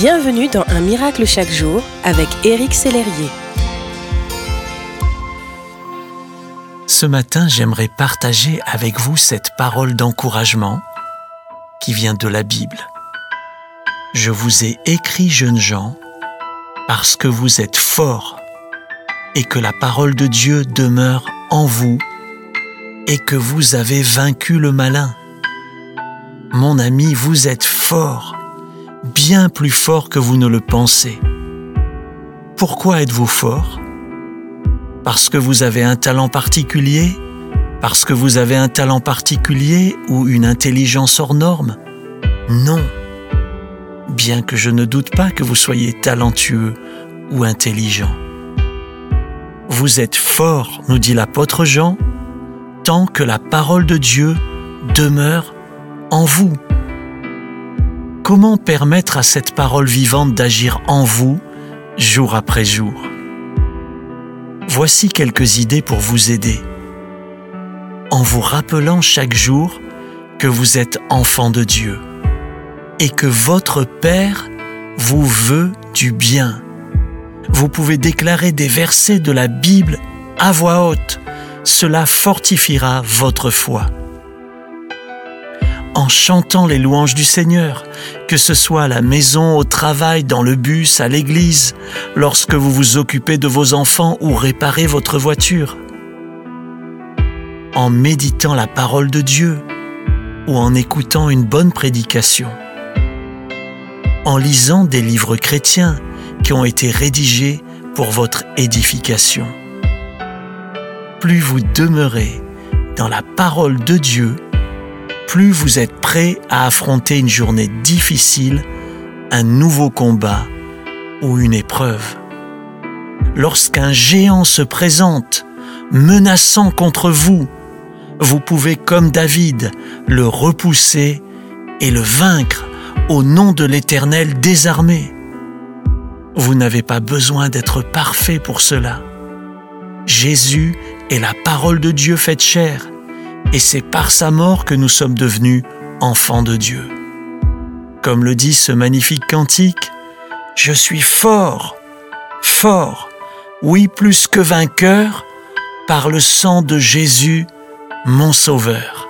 Bienvenue dans Un miracle chaque jour avec Éric Sellerier. Ce matin, j'aimerais partager avec vous cette parole d'encouragement qui vient de la Bible. Je vous ai écrit, jeunes gens, parce que vous êtes forts et que la parole de Dieu demeure en vous et que vous avez vaincu le malin. Mon ami, vous êtes fort plus fort que vous ne le pensez. Pourquoi êtes-vous fort? Parce que vous avez un talent particulier? Parce que vous avez un talent particulier ou une intelligence hors norme? Non. Bien que je ne doute pas que vous soyez talentueux ou intelligent. Vous êtes fort, nous dit l'apôtre Jean, tant que la parole de Dieu demeure en vous. Comment permettre à cette parole vivante d'agir en vous jour après jour? Voici quelques idées pour vous aider. En vous rappelant chaque jour que vous êtes enfant de Dieu et que votre Père vous veut du bien. Vous pouvez déclarer des versets de la Bible à voix haute. Cela fortifiera votre foi en chantant les louanges du Seigneur, que ce soit à la maison, au travail, dans le bus, à l'église, lorsque vous vous occupez de vos enfants ou réparez votre voiture. En méditant la parole de Dieu ou en écoutant une bonne prédication. En lisant des livres chrétiens qui ont été rédigés pour votre édification. Plus vous demeurez dans la parole de Dieu, plus vous êtes prêt à affronter une journée difficile, un nouveau combat ou une épreuve. Lorsqu'un géant se présente, menaçant contre vous, vous pouvez, comme David, le repousser et le vaincre au nom de l'Éternel désarmé. Vous n'avez pas besoin d'être parfait pour cela. Jésus est la parole de Dieu faite chair et c'est par sa mort que nous sommes devenus enfants de Dieu. Comme le dit ce magnifique cantique, Je suis fort, fort, oui plus que vainqueur, par le sang de Jésus, mon Sauveur.